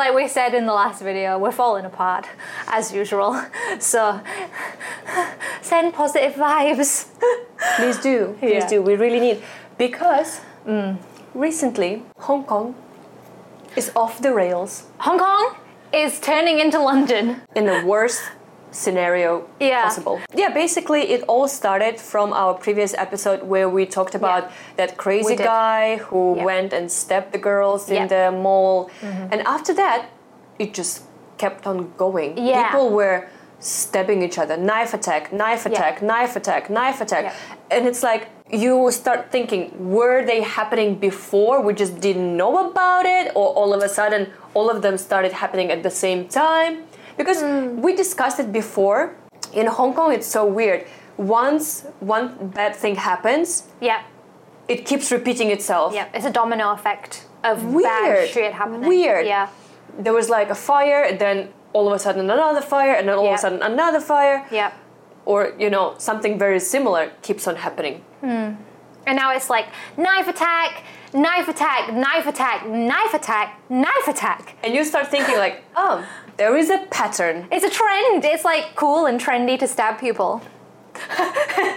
like we said in the last video, we're falling apart as usual. So send positive vibes. Please do. Please Yeah. do. We really need because mm, recently Hong Kong is off the rails Hong Kong is turning into London. in the worst scenario Yeah. possible. Yeah, basically it all started from our previous episode where we talked about that crazy guy who Yeah. went and stabbed the girls Yeah. in the mall. Mm-hmm. And after that, it just kept on going. Yeah. People were stabbing each other, knife attack, knife attack, knife attack, knife attack. Yeah. And it's like you start thinking, were they happening before? We just didn't know about it, or all of a sudden all of them started happening at the same time? Because Hmm. we discussed it before. In Hong Kong, it's so weird. Once one bad thing happens, Yeah, it keeps repeating itself. yeah. It's a domino effect of bad Weird. shit happening. Weird. Yeah. There was like a fire, and then all of a sudden another fire, and then all Yeah. of a sudden another fire. Yeah. Or, you know, something very similar keeps on happening. And now it's like knife attack, knife attack, knife attack, knife attack, knife attack. And you start thinking, like, oh, there is a pattern. It's a trend. It's like cool and trendy to stab people.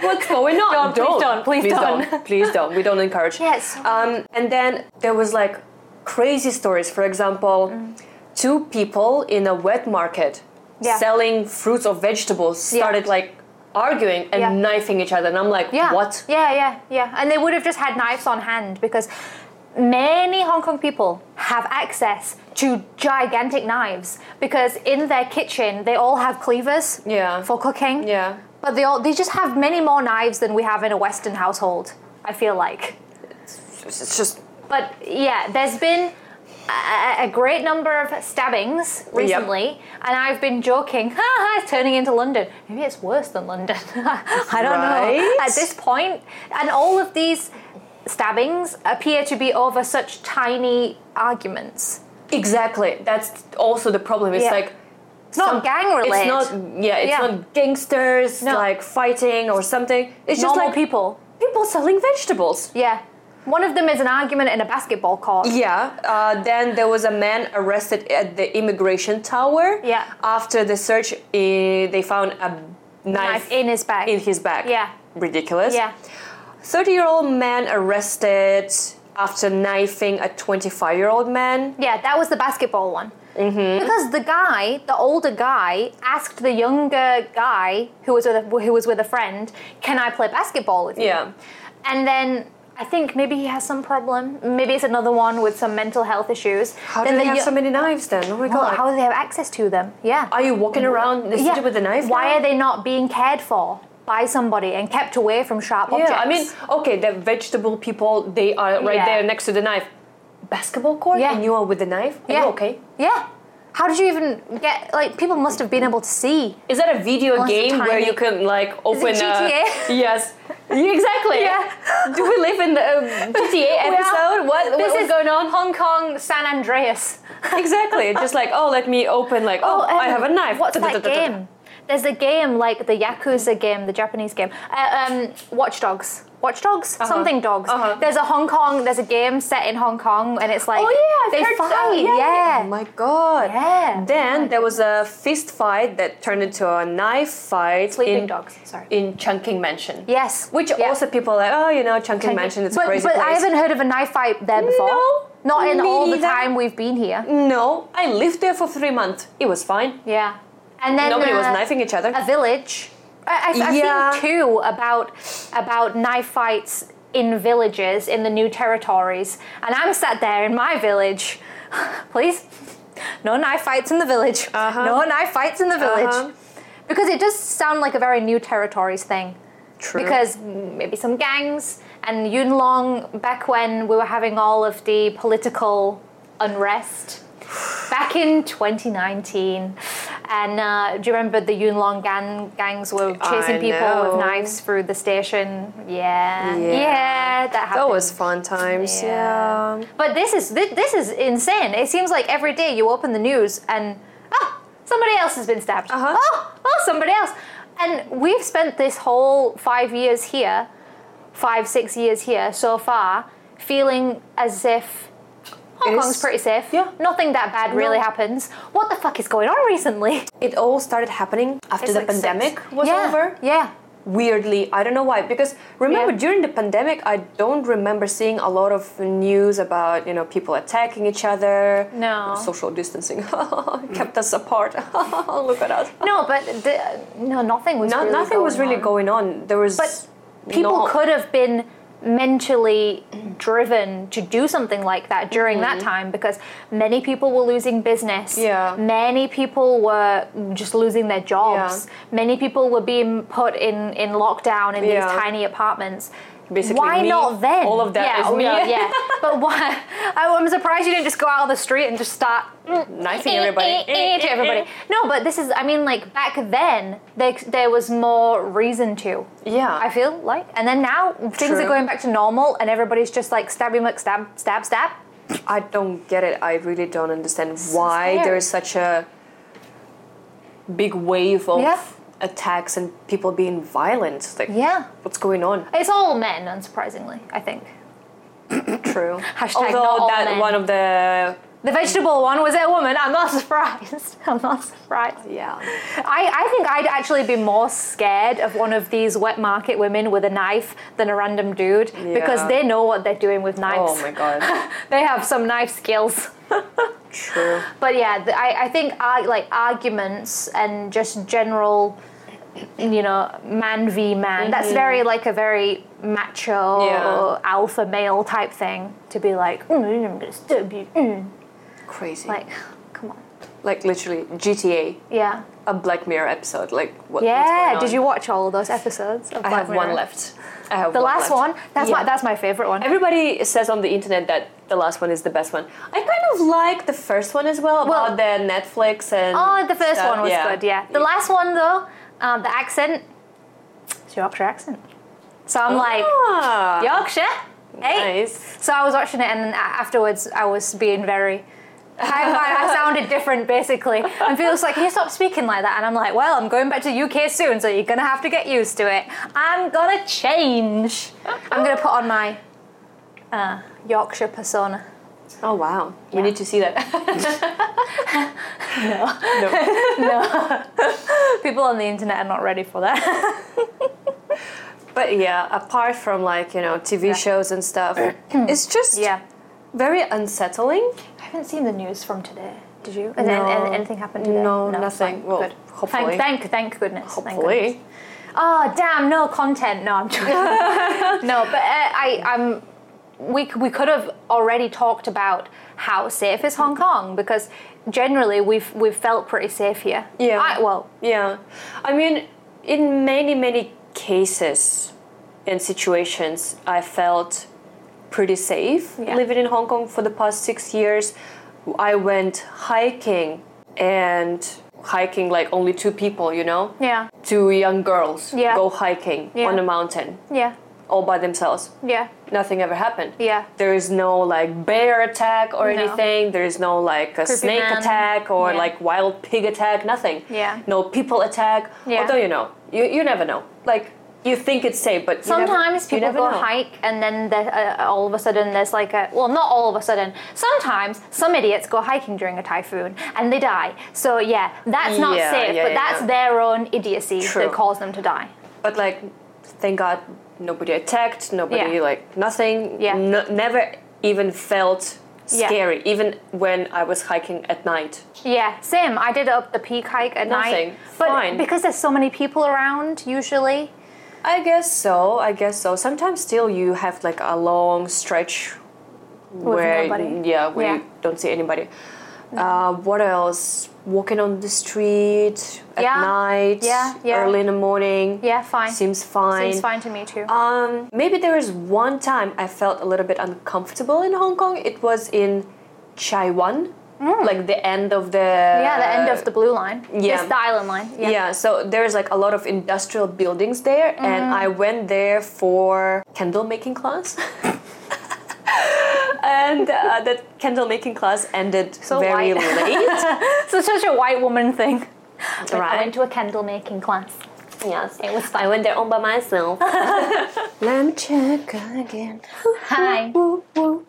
What's going on? Don't, please don't, please don't. please don't. We don't encourage. Yes. Um, and then there was like crazy stories. For example, Mm. two people in a wet market Yeah. selling fruits or vegetables Yeah. started like arguing and Yeah. knifing each other. And I'm like, Yeah. what? Yeah, yeah, yeah. And they would have just had knives on hand because many Hong Kong people have access to gigantic knives because in their kitchen they all have cleavers Yeah. for cooking. Yeah. But they all they just have many more knives than we have in a Western household. I feel like. It's just But yeah, there's been a, a great number of stabbings recently, and I've been joking, ha ha, it's turning into London. Maybe it's worse than London. I don't Right? know. At this point, and all of these stabbings appear to be over such tiny arguments. exactly. That's also the problem. It's Yeah. like It's not gang related. It's not yeah. It's Yeah. not gangsters No. like fighting or something. It's just like people. people selling vegetables. Yeah. One of them is an argument in a basketball court. Yeah. Uh, then there was a man arrested at the immigration tower. Yeah. After the search, eh, they found a knife, Knife in his bag. in his bag. Yeah. Ridiculous. Yeah. 30 year old man arrested after knifing a 25 year old man. Yeah, that was the basketball one. Mm-hmm. Because the guy, the older guy, asked the younger guy who was with a, who was with a friend, "Can I play basketball with you?" Yeah. And then I think maybe he has some problem. Maybe it's another one with some mental health issues. How then do they the have yo- so many knives then? Oh my Well, god. how do they have access to them? Yeah. are you walking around the city with a knife? Why now? are they not being cared for by somebody and kept away from sharp objects? Yeah, I mean, okay, the vegetable people, they are right Yeah. there next to the knife. Basketball court, Yeah. and you are with the knife. Are yeah. okay? Yeah. How did you even get? Like, people must have been able to see. Is that a video game where you can like open Is GTA? a yes, exactly. Yeah. Do we live in the um, GTA episode? What This what is going on? Hong Kong, San Andreas. exactly. Just like oh, let me open like oh, I um, have a knife. What's that game? There's a game like the Yakuza game, the Japanese game. Uh, um, Watch Dogs. Watch Dogs? Something Dogs. Uh-huh. There's a Hong Kong, there's a game set in Hong Kong, and it's like Oh yeah, I've they heard fight. that. yeah. Oh my god. Yeah. Then there was a fist fight that turned into a knife fight Sleeping in, Dogs. Sorry. in Chungking Mansion. Yes. Which Yeah. also people are like, oh, you know, Chungking Mansion it's but, crazy but place. I haven't heard of a knife fight there before. No, Not in all the neither. time we've been here. No, I lived there for three months. It was fine. Yeah. And then Nobody was uh, knifing each other. a village. I, I've Yeah. seen two about about knife fights in villages in the new territories, and I'm sat there in my village. Please, no knife fights in the village. Uh-huh. No knife fights in the village. Uh-huh. Because it does sound like a very new territories thing. True. Because maybe some gangs and Yuen Long back when we were having all of the political unrest back in 2019 and uh, do you remember the Yuen Long gang, gangs were chasing I people know. with knives through the station yeah Yeah. yeah, that happened that was fun times. Yeah. Yeah. but this is this, this is insane it seems like every day you open the news and oh somebody else has been stabbed Uh-huh. oh oh somebody else and we've spent this whole five years here five six years here so far feeling as if Hong It Kong's is- pretty safe. Yeah. Nothing that bad really happens. What the fuck is going on recently? It all started happening after It's the like six- pandemic was yeah, over. Yeah. Weirdly, I don't know why. Because remember, Yeah. during the pandemic, I don't remember seeing a lot of news about you know people attacking each other. No. Social distancing kept us apart. Look at us. No, but the, no, nothing was. No, really nothing was really on. going on. There was. But people no- could have been mentally driven to do something like that during that time because many people were losing business. Mm-hmm. Yeah. Many people were just losing their jobs. Yeah. Many people were being put in, in lockdown in Yeah. these tiny apartments. Basically why me. not then? All of that yeah, is oh, me. Yeah, yeah. but why? I- I'm surprised you didn't just go out on the street and just start knifing eh, eh, everybody. Eh, to everybody. No, but this is. I mean, like back then, there, there was more reason to. Yeah. I feel like, and then now things are going back to normal, and everybody's just like stabby muck stab stab stab. I don't get it. I really don't understand why there is such a big wave of Yeah. Attacks and people being violent. Like, Yeah, what's going on? it's all men, unsurprisingly. I think True. Hashtag Although that men. one of the the vegetable one was a woman. I'm not surprised. I'm not surprised. yeah. I, I think I'd actually be more scared of one of these wet market women with a knife than a random dude because they know what they're doing with oh knives. Oh my god. they have some knife skills. True. But yeah, I, I think ar- like arguments and just general, you know, man v man. That's very like a very macho Mm-hmm. Yeah. alpha male type thing to be like, mm, I'm gonna stab you. Mm. Crazy. Like, come on. like literally GTA, Yeah. a Black Mirror episode. Like what? Yeah. Did you watch all those episodes? Of I Black have Mirror? one left. The last left. one. That's Yeah. my that's my favorite one. Everybody says on the internet that the last one is the best one. I kind of like the first one as well, Well- about the Netflix and. Oh, the first stuff. one was good. Yeah. The last one though, um, the accent, it's Yorkshire accent. So I'm like Ah, Yorkshire. Hey. nice. So I was watching it, and then afterwards I was being very. I, I sounded different basically, and feels like, "Can you stop speaking like that?" And I'm like, "Well, I'm going back to UK soon, so you're gonna have to get used to it. I'm gonna change. I'm gonna put on my uh, Yorkshire persona." Oh wow, we Yeah. need to see that. No, no. people on the internet are not ready for that. But yeah, apart from like you know TV Yeah. shows and stuff, it's just yeah, very unsettling. I haven't seen the news from today. Did you? And No. then anything happened today? No, it's nothing. fine. Well, Good. hopefully. Thank, thank, thank goodness. Thank Hopefully. goodness. Oh damn! No content. No, I'm joking. no, but uh, I, I'm. We we could have already talked about how safe is Hong Kong because generally we've we've felt pretty safe here. Yeah. I, well, Yeah, I mean, in many many cases and situations, I felt pretty safe Yeah. living in Hong Kong for the past six years. I went hiking and hiking like only two people, you know, yeah, two young girls Yeah. go hiking Yeah. on a mountain yeah, all by themselves. yeah, Nothing ever happened. yeah. There is no like bear attack or No. anything. There is no like a Creepy snake man. attack or Yeah. like wild pig attack. Nothing. Yeah. No people attack. Yeah. Although you know, you, you never know. Like you think it's safe, but never- Sometimes you people never go know. hike and then uh, all of a sudden there's like a well not all of a sudden sometimes some idiots go hiking during a typhoon and they die so yeah that's not Yeah, safe yeah, but yeah. that's their own idiocy True. that caused them to die But like, thank God, nobody attacked. Nobody like nothing. Yeah. No, never even felt scary Yeah. Even when I was hiking at night. yeah same I did up the peak hike at Nothing. night but Fine. because there's so many people around usually I guess so. I guess so. Sometimes still you have like a long stretch where nobody. yeah, where Yeah. you don't see anybody. Uh, what else? Walking on the street at Yeah. night, Yeah, yeah. early in the morning. yeah fine Seems fine. seems fine to me too Um, maybe there was one time I felt a little bit uncomfortable in Hong Kong. It was in Chai Wan, like the end of the Mm. yeah the end of the blue line yeah. it's the island line yeah, yeah. so there's like a lot of industrial buildings there, and Mm. I went there for candle making class. and uh, that candle making class ended So very white. late. so such a white woman thing I right? went to a candle making class Yes. It was fun. I went there all by myself. Let me check again. hi Woo, woo. Me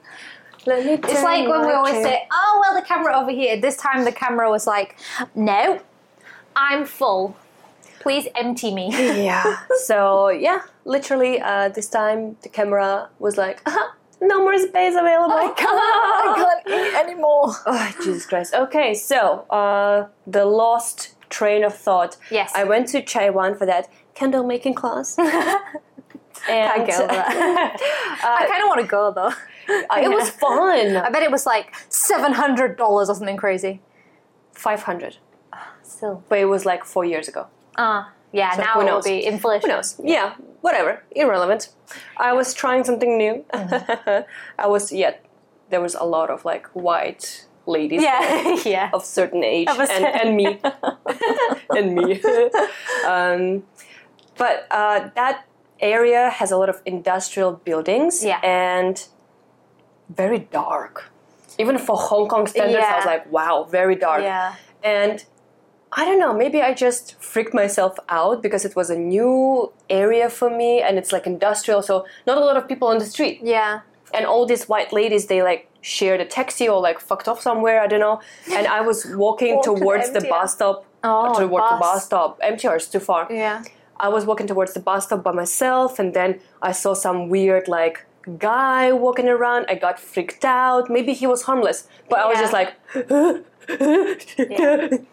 It's like when we always say, "Oh well, the camera over here." This time the camera was like, "No, I'm full. Please empty me." yeah. So yeah, literally, uh, this time the camera was like, no more space available. I can't eat anymore. Oh, Jesus Christ. Okay, so uh, the lost train of thought. Yes. I went to Chai Wan for that candle making class. and I get that. I kind of want to go though. It was fun. I bet it was like seven hundred dollars or something crazy. 500. Still, But it was like four years ago. uh yeah. So now it will be inflation. Who knows? Yeah, whatever. Irrelevant. I was trying something new. I was, yeah, there was a lot of like white ladies. Yeah, yeah. of certain age Of and, and me and me um, but uh, that area has a lot of industrial buildings Yeah. and very dark even for hong kong standards i was like wow very dark Yeah. and I don't know, maybe I just freaked myself out because it was a new area for me and it's like industrial, so not a lot of people on the street Yeah. and all these white ladies they like shared a taxi or like fucked off somewhere i don't know and i was walking Walk to the towards the bus stop Oh, towards the bus. bus stop mtr is too far Yeah. i was walking towards the bus stop by myself and then i saw some weird like guy walking around i got freaked out maybe he was harmless but i was just like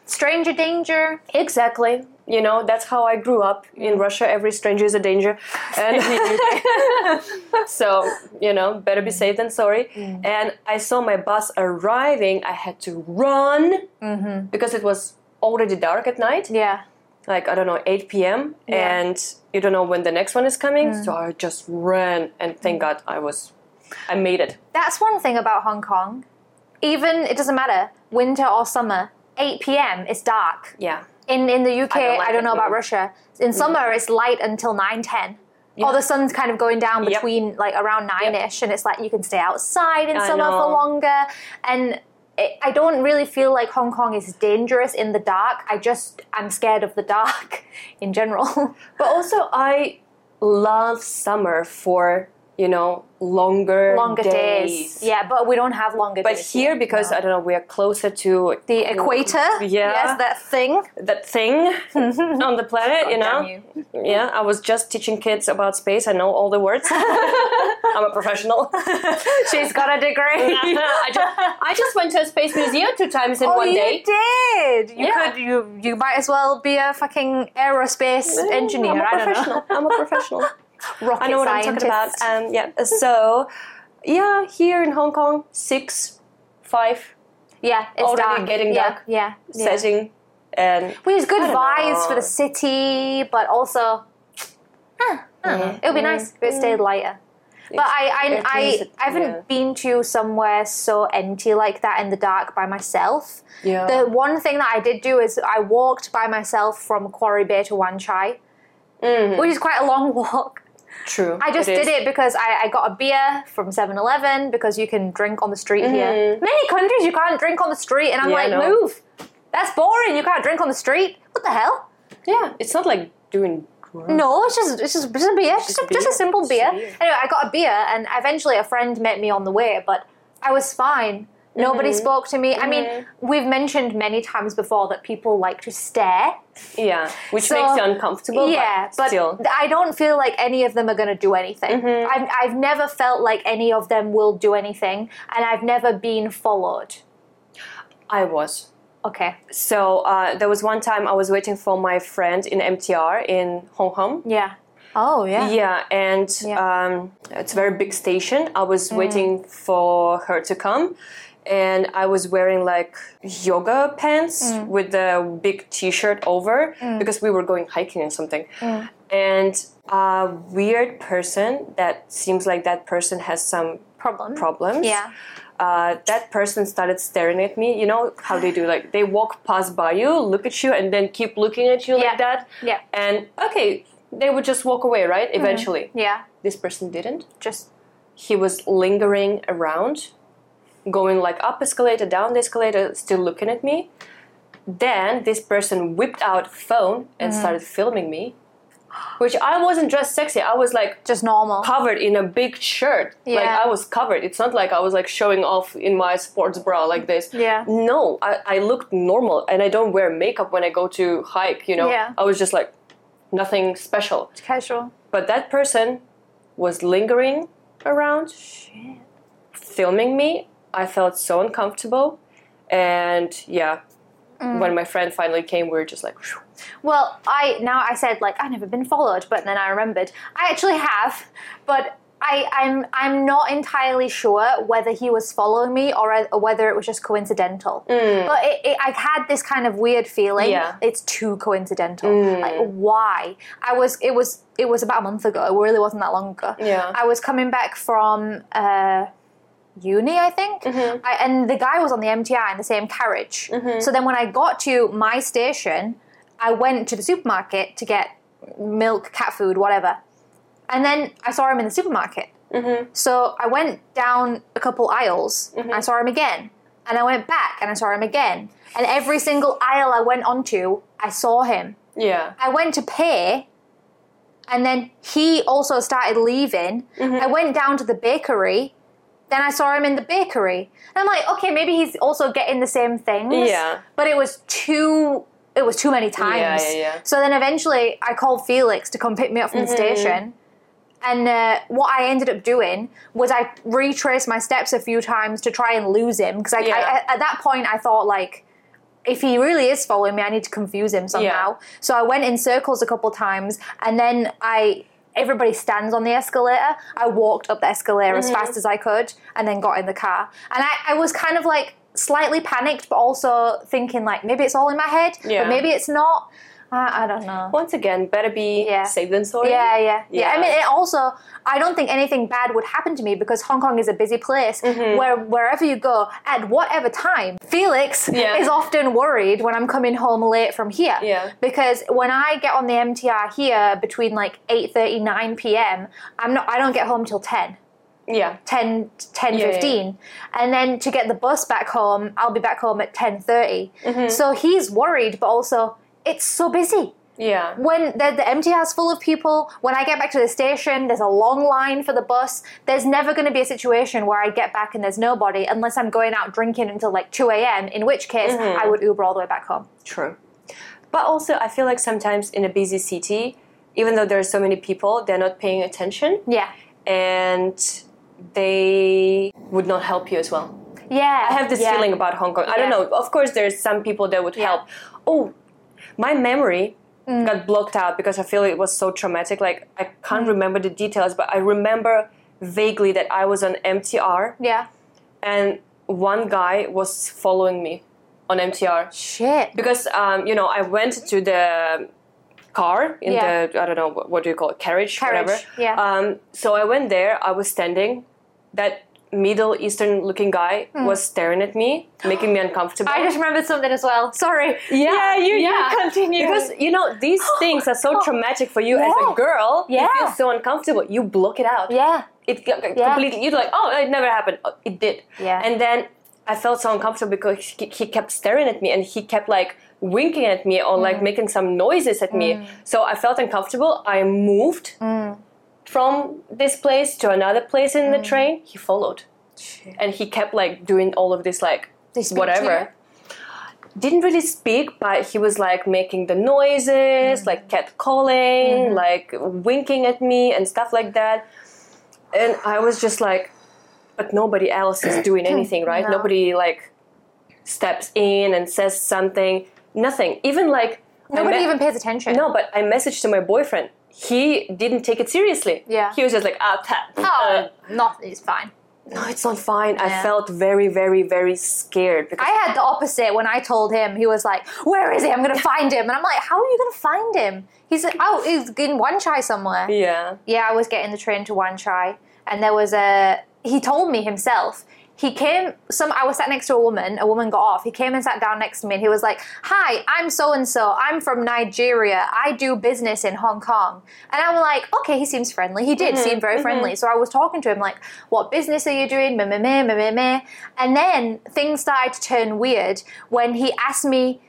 Stranger danger. Exactly. You know, that's how I grew up. In Russia, every stranger is a danger. And so, you know, better be safe than sorry. Mm. And I saw my bus arriving. I had to run mm-hmm. because it was already dark at night. Yeah. Like, I don't know, 8 p.m. Yeah. And you don't know when the next one is coming. So mm. I just ran. And thank mm. God I was, I made it. That's one thing about Hong Kong. Even it doesn't matter, winter or summer, 8 p.m. it's dark. Yeah. In in the UK, I don't don't, know about either. Russia. In mm. summer, it's light until 9, 10. Or the sun's kind of going down Yep. between like around nine ish, and it's like you can stay outside in I summer for longer. And I don't really feel like Hong Kong is dangerous in the dark. I just I'm scared of the dark in general. But also, I love summer for, you know, longer, longer days. Yeah, but we don't have longer But days. here, because I don't know, we are closer to the equator, Yeah. yes, that thing. that thing on the planet, you know. You. Yeah, I was just teaching kids about space. I know all the words. I'm a professional. She's got a degree. I, just, I just went to a space museum two times in Oh, one you day. did. You Yeah. could. You you might as well be a fucking aerospace engineer. I'm a I don't know. professional. I'm a professional. Rocket I know what scientist. I'm talking about. Um, yeah. So, yeah, here in Hong Kong, six, five yeah, it's already dark. getting yeah, dark. Yeah, yeah. setting, and Which is good vibes for the city, but also, don't. It would be nice if it stayed lighter. But I, Mm-hmm. I, I, I haven't yeah. been to somewhere so empty like that in the dark by myself. Yeah. The one thing that I did do is I walked by myself from Quarry Bay to Wan Chai, which is quite a long walk. True. I just did it because I, I got a beer from 7 Eleven because you can drink on the street here. Mm-hmm. Many countries you can't drink on the street, and I'm Yeah, like, know. move. That's boring. You can't drink on the street. What the hell? Yeah, it's not like doing. No, it's just it's just, just a beer. Just, a, just a beer. simple Just a beer. beer. Anyway, I got a beer, and eventually a friend met me on the way, but I was fine. Nobody Mm-hmm. spoke to me. I mean, we've mentioned many times before that people like to stare. Yeah, which So- makes you uncomfortable. yeah, but, but I don't feel like any of them are going to do anything. Mm-hmm. I've, I've never felt like any of them will do anything, and I've never been followed. I was. Okay. So uh, there was one time I was waiting for my friend in MTR in Hong Kong. Yeah. Oh yeah. Yeah, and Yeah. Mm. Um, it's a very big station. I was waiting for her to come, and I was wearing like yoga pants Mm. with the big T-shirt over because we were going hiking or something. And a weird person that seems like that person has some Problem. problems. Yeah. Uh, that person started staring at me. You know how they do? Like they walk past by you, look at you, and then keep looking at you Yeah. like that. Yeah. And okay, they would just walk away, right? Eventually. Yeah. This person didn't. Just He was lingering around, going like up escalator, down the escalator, still looking at me. Then this person whipped out phone and mm-hmm. started filming me. which I wasn't dressed sexy. I was like Just normal. covered in a big shirt. Like Yeah. I was covered. It's not like I was like showing off in my sports bra like this. Yeah. No, I, I looked normal and I don't wear makeup when I go to hike, you know. Yeah. I was just like nothing special. Casual. But that person was lingering around, Shit. filming me. I felt so uncomfortable. And yeah, Mm. when my friend finally came, we were just like, "Phew." Well, I now I said like I've never been followed, but then I remembered I actually have, but I, I'm I'm not entirely sure whether he was following me or, or whether it was just coincidental. But it, it, I had this kind of weird feeling. Yeah. it's too coincidental. Like why? I was it was it was about a month ago. It really wasn't that long ago. Yeah. I was coming back from. Uh, uni, I think. Mm-hmm. I, and the guy was on the MTR in the same carriage. Mm-hmm. So then when I got to my station, I went to the supermarket to get milk, cat food, whatever. And then I saw him in the supermarket. Mm-hmm. So I went down a couple aisles. And I saw him again. And I went back and I saw him again. And every single aisle I went onto, I saw him. yeah. I went to pay, and then he also started leaving. I went down to the bakery, then I saw him in the bakery. And I'm like, okay, maybe he's also getting the same things. Yeah. But it was too it was too many times. yeah, yeah. So then eventually I called Felix to come pick me up from the station. And uh, what I ended up doing was I retraced my steps a few times to try and lose him because Yeah. I, at that point I thought like if he really is following me, I need to confuse him somehow. So I went in circles a couple times, and then I everybody stands on the escalator. I walked up the escalator Mm-hmm. as fast as I could, and then got in the car. And I, I was kind of like slightly panicked, but also thinking like maybe it's all in my head, Yeah. but maybe it's not. I, I don't know. Once again, better be Yeah. safe than sorry. Yeah, yeah, yeah, I mean, it also, I don't think anything bad would happen to me because Hong Kong is a busy place Mm-hmm. where wherever you go, at whatever time, Felix Yeah. is often worried when I'm coming home late from here. Yeah. Because when I get on the MTR here between like 8.30, 9 p.m., I'm not, I don't get home till 10. Yeah. 10, 10 Yeah, yeah, 15 and then to get the bus back home i'll be back home at 10.30 Mm-hmm. so he's worried but also it's so busy Yeah. when the, the MTR is full of people, when I get back to the station, there's a long line for the bus. There's never going to be a situation where I get back and there's nobody unless I'm going out drinking until like 2 a.m., in which case mm-hmm. I would Uber all the way back home. True. But also, I feel like sometimes in a busy city, even though there are so many people, they're not paying attention Yeah. and they would not help you as well. Yeah. I have this yeah. feeling about Hong Kong. I don't know. Of course, there's some people that would Yeah. help. Oh, my memory Mm. got blocked out because I feel it was so traumatic. Like, I can't Mm. remember the details, but I remember vaguely that I was on MTR Yeah. and one guy was following me on MTR. Shit. because um, you know I went to the car in Yeah. the I don't know what, do you call it carriage, Carriage, whatever. yeah. Um, so I went there. I was standing. That Middle Eastern looking guy was staring at me, making me uncomfortable. Hmm. I just remembered something as well. Sorry. yeah, you, yeah. you continue. because you know these things are so traumatic for you as a girl. You Yeah. feel so uncomfortable. You block it out. yeah. It got- completely. You're like, oh, it never happened. Oh, it did. Yeah. And then I felt so uncomfortable because he, he kept staring at me and he kept like winking at me or Mm. like making some noises at me. So I felt uncomfortable. I moved Mm. From this place to another place in the Mm. train. He followed. And he kept like doing all of this like They speak to whatever. Didn't really speak, but he was like making the noises, Mm. like cat calling, Mm-hmm. like winking at me and stuff like that. And I was just like, but nobody else is doing anything, right? No. Nobody like steps in and says something. Nothing. Even like Nobody me- even pays attention. No, but I messaged to my boyfriend. He didn't take it seriously. Yeah. He was just like, ah, tap. Oh, nothing. It's fine. no, it's not fine. I felt very, very, very scared because I had the opposite when I told him. He was like, "Where is he? I'm gonna find him." And I'm like, "How are you gonna find him?" He's like, "Oh, he's in Wan Chai somewhere." yeah. Yeah, I was getting the train to Wan Chai, and there was a. He told me himself. He came. Some. I was sat next to a woman. A woman got off. He came and sat down next to me, and he was like, "Hi, I'm so and so. I'm from Nigeria. I do business in Hong Kong." And I'm like, "Okay, he seems friendly. He did seem very friendly." So I was talking to him like, "What business are you doing?" Meh, meh, meh, meh, meh, meh. And then things started to turn weird when he asked me.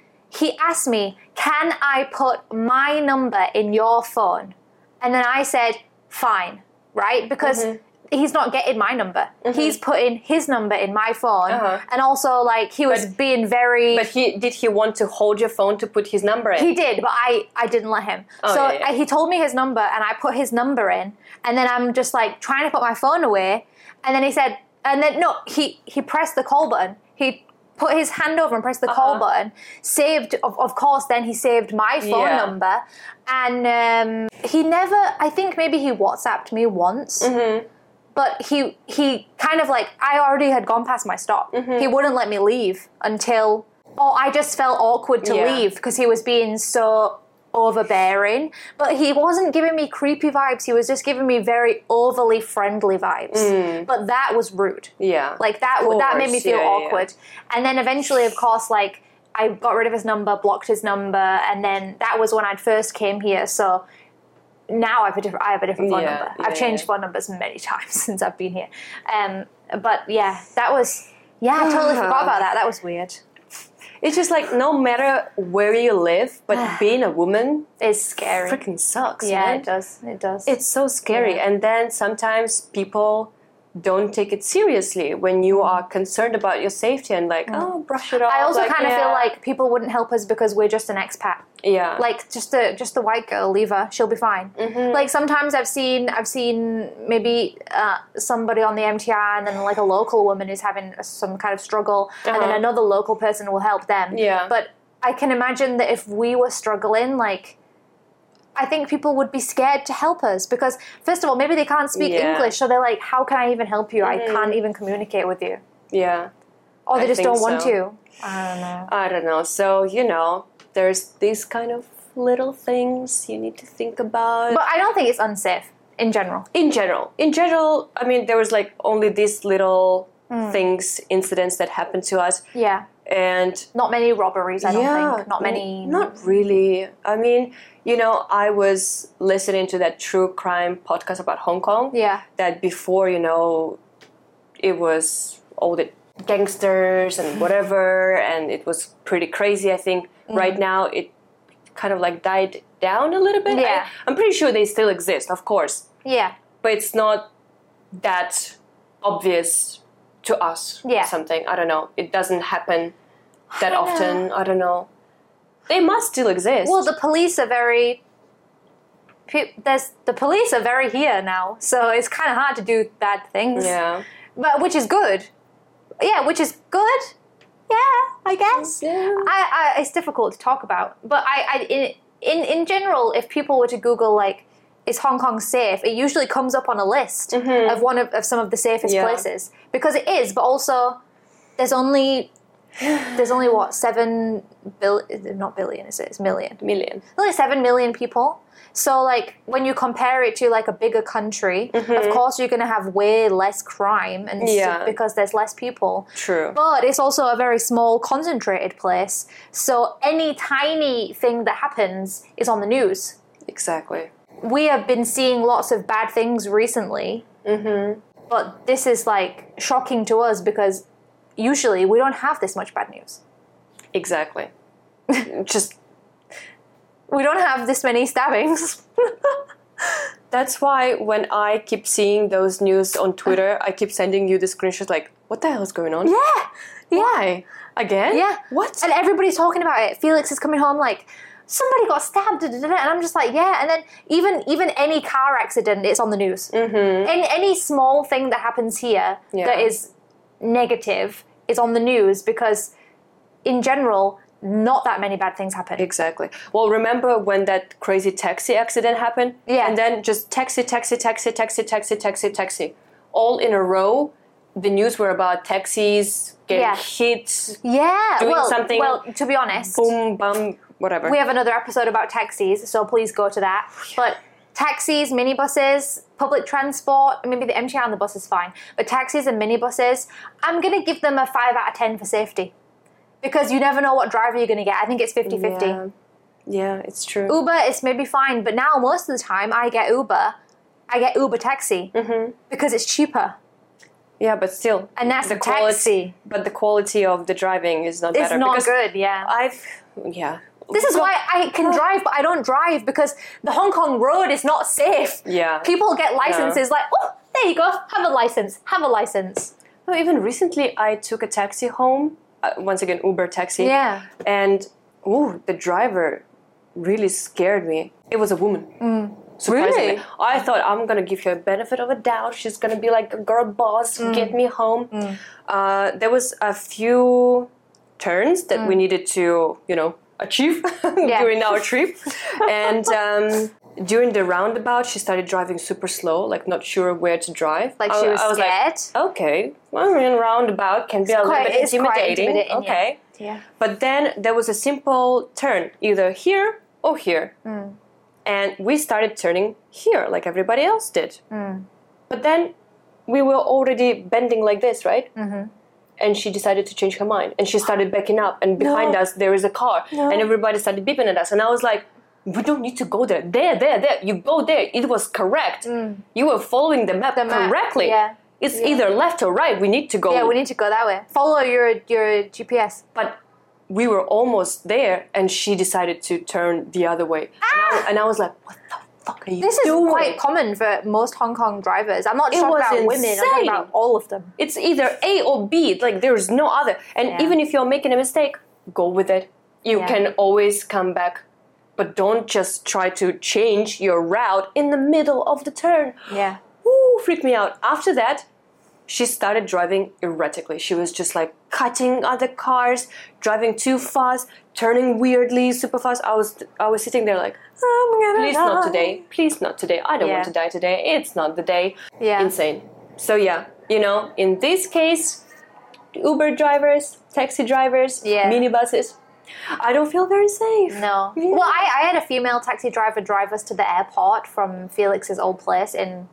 he asked me, Can I put my number in your phone? And then I said, Fine, right? Because Mm-hmm. He's not getting my number. He's putting his number in my phone. Uh-huh. And also, like, he was But- being very. But he did he want to hold your phone to put his number in? He did, but I, I didn't let him. Oh, so yeah, yeah. I, he told me his number, and I put his number in, and then I'm just like trying to put my phone away, and then he said, and then no, he he pressed the call button. He put his hand over and pressed the call Uh-huh. button. Saved, of, of course. Then he saved my phone Yeah. number, and um, he never. I think maybe he WhatsApped me once. Mm-hmm. But he he kind of like I already had gone past my stop. Mm-hmm. He wouldn't let me leave until oh I just felt awkward to Yeah. leave because he was being so overbearing. But he wasn't giving me creepy vibes. He was just giving me very overly friendly vibes. But that was rude. yeah. Like that Of that made me feel yeah, yeah, yeah. awkward. And then eventually of course like I got rid of his number, blocked his number, and then that was when I first came here. So now I have a different I have a different phone Yeah, number. yeah, I've changed yeah. phone numbers many times since I've been here. Um, but yeah, that was yeah, I totally forgot about that. That was weird. It's just like no matter where you live, but being a woman is scary. It freaking sucks. yeah, man. it does. It does. It's so scary. And then sometimes people don't take it seriously when you are concerned about your safety and like, oh, brush it off. Mm. I also like, kind of yeah. feel like people wouldn't help us because we're just an expat. yeah, like just the just the white girl leave her she'll be fine Mm-hmm. like sometimes i've seen i've seen maybe uh, somebody on the mtr and then like a local woman is having some kind of struggle and then Uh-huh. another local person will help them Yeah. but i can imagine that if we were struggling like I think people would be scared to help us because, first of all, maybe they can't speak Yeah. Mm-hmm. English, so they're like, "How can I even help you? I can't even communicate with you," yeah. or they I just don't want to. I don't know. I don't know. So you know, there's these kind of little things you need to think about. But I don't think it's unsafe in general. in general, in general, I mean, there was like only these little Hmm. things, incidents that happened to us, Yeah, and not many robberies. I don't yeah, think. Not many. Not really. I mean, you know, I was listening to that true crime podcast about Hong Kong. Yeah. That before, you know, it was all the gangsters and whatever, and it was pretty crazy. I think Mm. right now it kind of like died down a little bit. Yeah. I, I'm pretty sure they still exist, of course, Yeah. but it's not that obvious to us. Yeah. Something I don't know. It doesn't happen that know. often. I don't know. They must still exist. Well, the police are very. pe- There's the police are very here now, so it's kind of hard to do bad things. yeah. But which is good. Yeah, which is good. Yeah, I guess. Yeah. I, I it's difficult to talk about, but I, I in, in in general, if people were to Google like, is Hong Kong safe? It usually comes up on a list mm-hmm. of one of, of some of the safest Yeah. places because it is. But also, there's only there's only what seven bill not billion is it? It's million. Million. Only seven million people. So like when you compare it to like a bigger country, of course you're gonna have way less crime and Yeah. because there's less people. True. But it's also a very small, concentrated place. So any tiny thing that happens is on the news. Exactly. We have been seeing lots of bad things recently. Mm-hmm. But this is like shocking to us because usually we don't have this much bad news. Exactly. Just We don't have this many stabbings. that's why when I keep seeing those news on Twitter, I keep sending you the screenshots like, what the hell is going on? yeah. Why? Again? Yeah. What? And everybody's talking about it. Felix is coming home like, somebody got stabbed, da, da, da, da. and I'm just like, yeah. And then even even any car accident, it's on the news. Mm-hmm. And any small thing that happens here Yeah. that is negative is on the news because, in general, not that many bad things happen. Exactly. Well, remember when that crazy taxi accident happened? Yeah. And then just taxi, taxi, taxi, taxi, taxi, taxi, taxi. All in a row. The news were about taxis getting Yeah. hit, yeah. Doing well, something- well, to be honest, boom, bum, whatever. we have another episode about taxis, so please go to that. But taxis, minibuses, public transport, maybe the MTR on the bus is fine, but taxis and minibuses, I'm going to give them a 5 out of 10 for safety. Because you never know what driver you're going to get. I think it's 50 50. Yeah. yeah, it's true. Uber is maybe fine, but now most of the time I get Uber, I get Uber taxi Mm-hmm. because it's cheaper. Yeah, but still, And that's the a quality. taxi. But the quality of the driving is not It's better. not because good, yeah. I've yeah. This is why I can drive, but I don't drive because the Hong Kong road is not safe. Yeah. People get licenses like, oh, there you go, have a license, have a license. No, even recently, I took a taxi home. Uh, once again, Uber taxi. Yeah. And ooh, the driver really scared me. It was a woman. Surprisingly. Really? I thought I'm gonna give her a benefit of a doubt. She's gonna be like a girl boss, get me home. Uh, there was a few turns that we needed to, you know, achieve during our trip, and. Um, during the roundabout, she started driving super slow, like not sure where to drive. Like I- she was I scared. like, okay, well, in roundabout can be a quite- little bit intimidating. intimidating, okay, Yeah. but then there was a simple turn, either here or here. Hmm. And we started turning here, like everybody else did. Hmm. But then we were already bending like this, right? Mm-hmm. And she decided to change her mind. And she started backing up. And behind us, there is a car. And everybody started beeping at us. And I was like, we don't need to go there. There, there, there. You go there. It was correct. You were following the map Hmm. map, correctly. yeah. It's either left or right. We need to go Yeah, we need to go that way. Follow your your GPS. but we were almost there and she decided to turn the other way and, I, and I was like what the fuck are you! This is doing quite common for most Hong Kong drivers. I'm not It talking was about women. I'm talking insane. about all of them. it's either A or B like there's no other and Yeah. even if you're making a mistake go with it you Yeah. can always come back but don't just try to change your route in the middle of the turn Yeah. Woo, freaked me out. After that, she started driving erratically. She was just like cutting other cars, driving too fast, turning weirdly, super fast. I was I was sitting there like, Please not today, please not today. I don't Yeah. want to die today. It's not the day. Yeah. Insane. So yeah, you know, in this case, Uber drivers, taxi drivers, Yeah. minibuses, I don't feel very safe. No. Yeah. Well, I, I had a female taxi driver drive us to the airport from Felix's old place in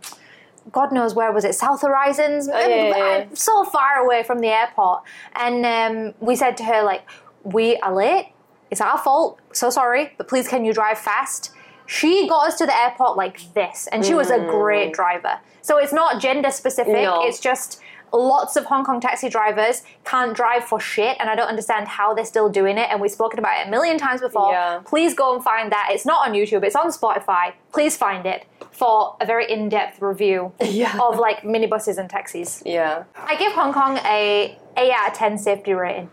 God knows where was it, South Horizons, yeah, yeah, yeah. so far away from the airport. And um, we said to her like, "We are late. It's our fault. So sorry, but please can you drive fast?" She got us to the airport like this, and she was a great driver. So it's not gender specific. Mm. No. It's just lots of Hong Kong taxi drivers can't drive for shit, and I don't understand how they're still doing it. And we've spoken about it a million times before. Yeah. Please go and find that. It's not on YouTube. It's on Spotify. Please find it for a very in-depth review Yeah. of like minibuses and taxis. Yeah. I give Hong Kong a 8 out of 10 safety rating.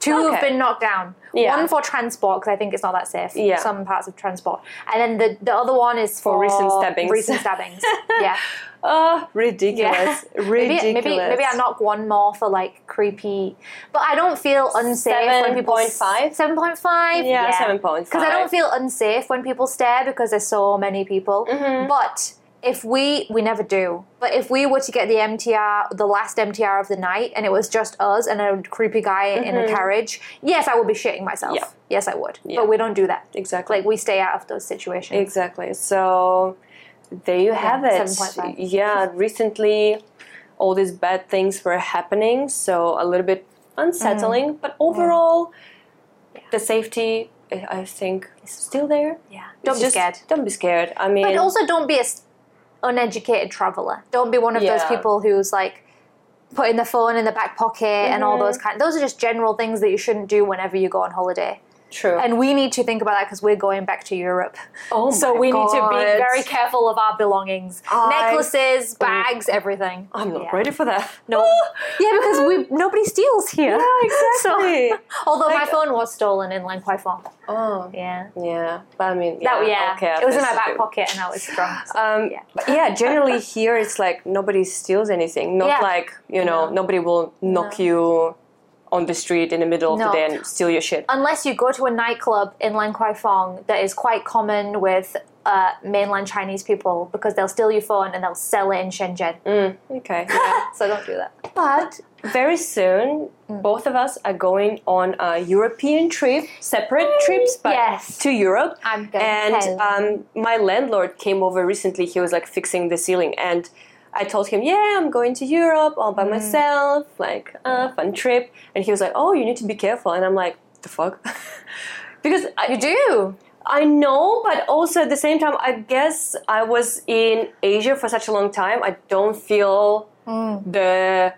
Two have been knocked down. Yeah. One for transport because I think it's not that safe. Yeah. Some parts of transport, and then the the other one is for, recent stabbings. Recent stabbings. yeah. Oh, ridiculous. Ridiculous. Maybe, maybe maybe I knock one more for like creepy, but I don't feel unsafe when people 7.5? Seven point five. Yeah, 7.5. Because I don't feel unsafe when people stare because there's so many people. Mm-hmm. But if we we never do. But if we were to get the MTR, the last MTR of the night, and it was just us and a creepy guy in a carriage, yes, I would be shitting myself. Mm-hmm. Yeah. Yes, I would. Yeah. But we don't do that. Exactly. Like we stay out of those situations. Exactly. So there you have it. 7.5. Yeah, recently all these bad things were happening, so a little bit unsettling, Mm. but overall the safety I think is still there. yeah. Don't be just- scared. Don't be scared. I mean But also, don't be a uneducated traveler. Don't be one of those people who's like putting the phone in the back pocket and all Mm-hmm. those kind. Those are just general things that you shouldn't do whenever you go on holiday. True. And we need to think about that because we're going back to Europe. oh so we need to be very careful of our belongings, I- necklaces, bags, everything. I'm not Yeah. ready for that. No, yeah, because we nobody steals here. Yeah, exactly. So- although my phone was stolen in Lan Kwai Fong. oh. Yeah. Yeah. But I mean That, yeah, yeah, okay, it was in my back pocket and I was drunk. so- Um, Yeah. But yeah, generally here it's like nobody steals anything. Not Yeah. like, you know, No. nobody will knock you on the street in the middle of the day and steal your shit. unless you go to a nightclub in Lan Kwai Fong that is quite common with uh, mainland Chinese people because they'll steal your phone and they'll sell it in Shenzhen. Okay. Yeah. So don't do that. but very soon, Mm. both of us are going on a European trip, separate trips, but Yes. to Europe. I'm going And um, my landlord came over recently. He was like fixing the ceiling, and I told him, "Yeah, I'm going to Europe all Mm. by myself, like a fun trip." And he was like, "Oh, you need to be careful." And I'm like, "The fuck." Because I, You do. I know, but also at the same time, I guess I was in Asia for such a long time. I don't feel the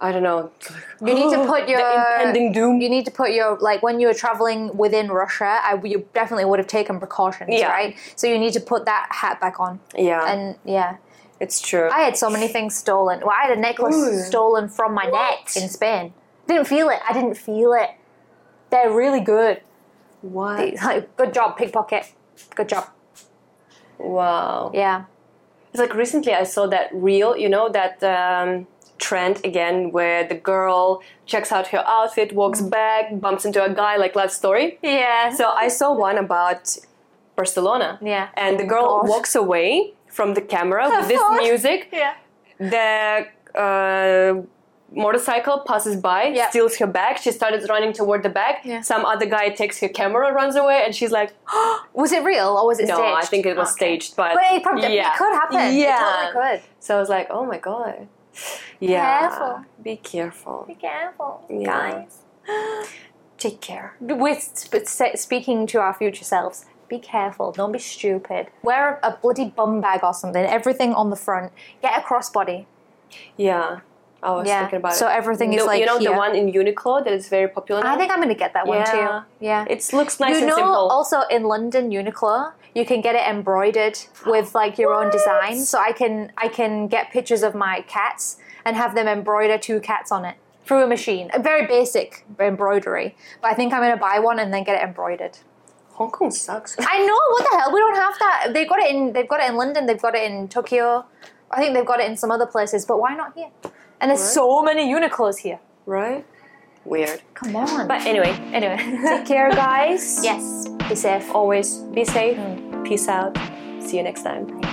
I don't know. You need to put your impending doom. You need to put your like when you were traveling within Russia. I, you definitely would have taken precautions, Yeah. right? So you need to put that hat back on. yeah, And yeah, it's true. I had so many things stolen. Well, I had a necklace Ooh. stolen from my neck in Spain. Didn't feel it. I didn't feel it. They're really good. what? Like, good job, pickpocket. Good job. Wow. Yeah. It's like recently I saw that reel, you know, that um, trend again where the girl checks out her outfit, walks Mm. back, bumps into a guy, like love story. Yeah. So I saw one about Barcelona. Yeah. And the girl walks away from the camera with this music. yeah. The uh, motorcycle passes by, Yeah. steals her bag. She started running toward the bag. Yeah. Some other guy takes her camera, runs away, and she's like, Was it real or was it "No, staged? I think it was Okay. staged." But, But it probably yeah. it could happen. Yeah. It totally could. So I was like, "Oh my god." Yeah. Careful. Be careful. Be careful, guys. Take care. Sp- sp- speaking to our future selves. Be careful. Don't be stupid. Wear a bloody bum bag or something. Everything on the front. Get a crossbody. Yeah. I was Yeah, thinking about so it. everything is like you know here. the one in Uniqlo that is very popular. Now? I think I'm going to get that one Yeah. too. Yeah. it looks nice you and know, simple. also in London, Uniqlo, you can get it embroidered with like your own design. So I can I can get pictures of my cats and have them embroider two cats on it through a machine. A very basic embroidery, but I think I'm to buy one and then get it embroidered. Hong Kong sucks. I know what the hell. We don't have that. They've got it in. They've got it in London. They've got it in Tokyo. I think they've got it in some other places. But why not here? And there's so many Uniqlos here. right? Weird. Come on. But anyway, anyway, take care, guys. yes. Be safe. Always be safe. Mm. Peace out. See you next time.